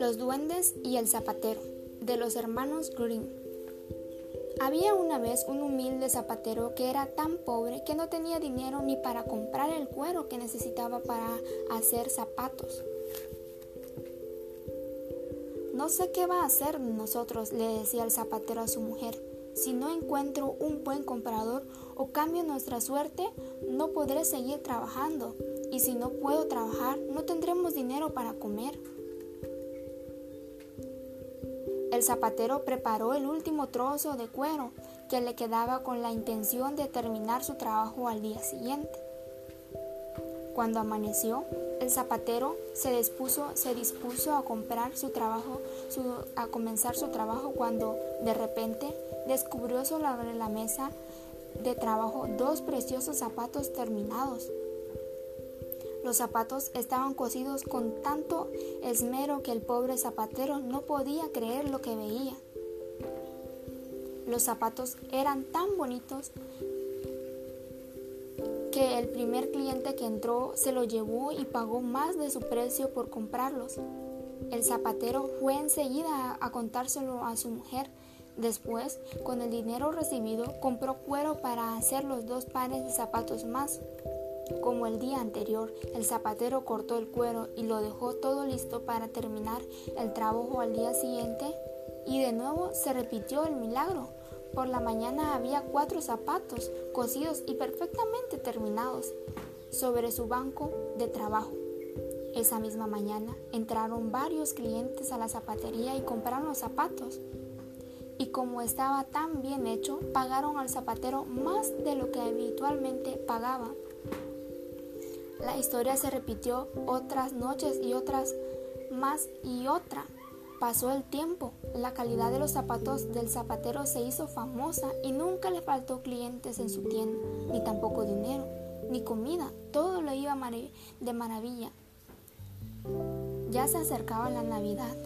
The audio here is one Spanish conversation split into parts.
Los duendes y el zapatero de los hermanos Green. Había una vez un humilde zapatero que era tan pobre que no tenía dinero ni para comprar el cuero que necesitaba para hacer zapatos. No sé qué va a hacer nosotros, le decía el zapatero a su mujer. Si no encuentro un buen comprador o cambio nuestra suerte, no podré seguir trabajando. Y si no puedo trabajar, no tendremos dinero para comer. El zapatero preparó el último trozo de cuero que le quedaba con la intención de terminar su trabajo al día siguiente. Cuando amaneció, el zapatero se dispuso, a comprar su trabajo, a comenzar su trabajo cuando de repente descubrió sobre la mesa de trabajo dos preciosos zapatos terminados. Los zapatos estaban cosidos con tanto esmero que el pobre zapatero no podía creer lo que veía. Los zapatos eran tan bonitos que el primer cliente que entró se lo llevó y pagó más de su precio por comprarlos. El zapatero fue enseguida a, contárselo a su mujer. Después, con el dinero recibido, compró cuero para hacer los dos pares de zapatos más. Como el día anterior, el zapatero cortó el cuero y lo dejó todo listo para terminar el trabajo al día siguiente y de nuevo se repitió el milagro. Por la mañana había cuatro zapatos cosidos y perfectamente terminados sobre su banco de trabajo. Esa misma mañana entraron varios clientes a la zapatería y compraron los zapatos. Y como estaba tan bien hecho, pagaron al zapatero más de lo que habitualmente pagaba. La historia se repitió otras noches y otras más y otra. Pasó el tiempo, la calidad de los zapatos del zapatero se hizo famosa y nunca le faltó clientes en su tienda, ni tampoco dinero, ni comida, todo lo iba de maravilla. Ya se acercaba la Navidad,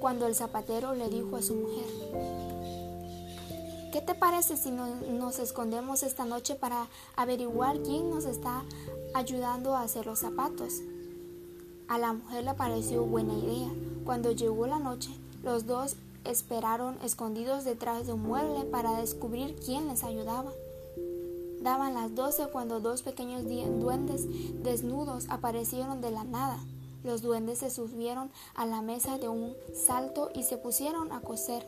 cuando el zapatero le dijo a su mujer, ¿qué te parece si nos escondemos esta noche para averiguar quién nos está ayudando a hacer los zapatos. A la mujer le pareció buena idea. Cuando llegó la noche, los dos esperaron escondidos detrás de un mueble para descubrir quién les ayudaba. Daban las doce cuando dos pequeños duendes desnudos aparecieron de la nada. Los duendes se subieron a la mesa de un salto y se pusieron a coser.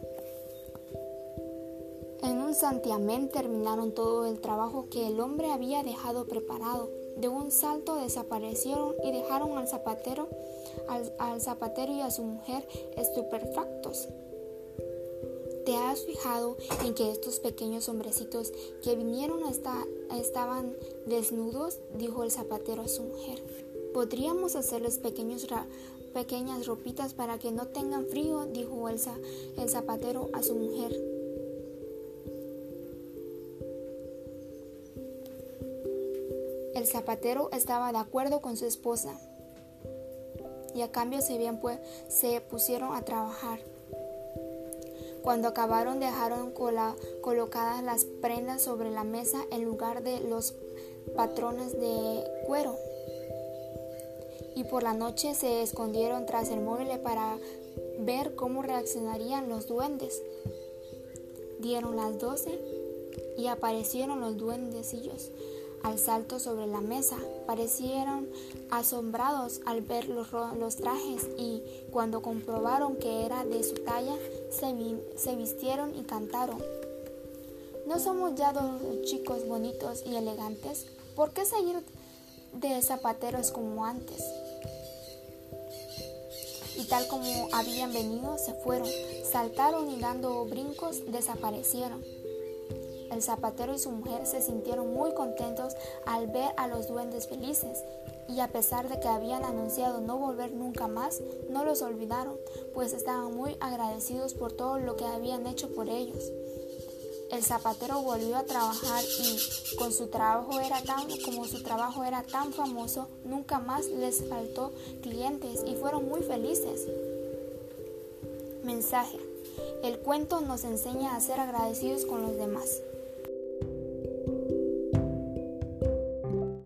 En un santiamén terminaron todo el trabajo que el hombre había dejado preparado. De un salto desaparecieron y dejaron al zapatero, al, zapatero y a su mujer estupefactos. ¿Te has fijado en que estos pequeños hombrecitos que vinieron estaban desnudos? dijo el zapatero a su mujer. Podríamos hacerles pequeñas ropitas para que no tengan frío, dijo el zapatero a su mujer. El zapatero estaba de acuerdo con su esposa y a cambio se, bien se pusieron a trabajar. Cuando acabaron dejaron colocadas las prendas sobre la mesa en lugar de los patrones de cuero. Y por la noche se escondieron tras el mueble para ver cómo reaccionarían los duendes. Dieron las doce y aparecieron los duendecillos al salto sobre la mesa. Parecieron asombrados al ver los, trajes y cuando comprobaron que era de su talla, se, se vistieron y cantaron. ¿No somos ya dos chicos bonitos y elegantes? ¿Por qué seguir de zapateros como antes? Y tal como habían venido, se fueron, saltaron y dando brincos desaparecieron. El zapatero y su mujer se sintieron muy contentos al ver a los duendes felices y a pesar de que habían anunciado no volver nunca más, no los olvidaron, pues estaban muy agradecidos por todo lo que habían hecho por ellos. El zapatero volvió a trabajar y con su trabajo era tan como su trabajo era tan famoso, nunca más les faltó clientes y fueron muy felices. Mensaje. El cuento nos enseña a ser agradecidos con los demás.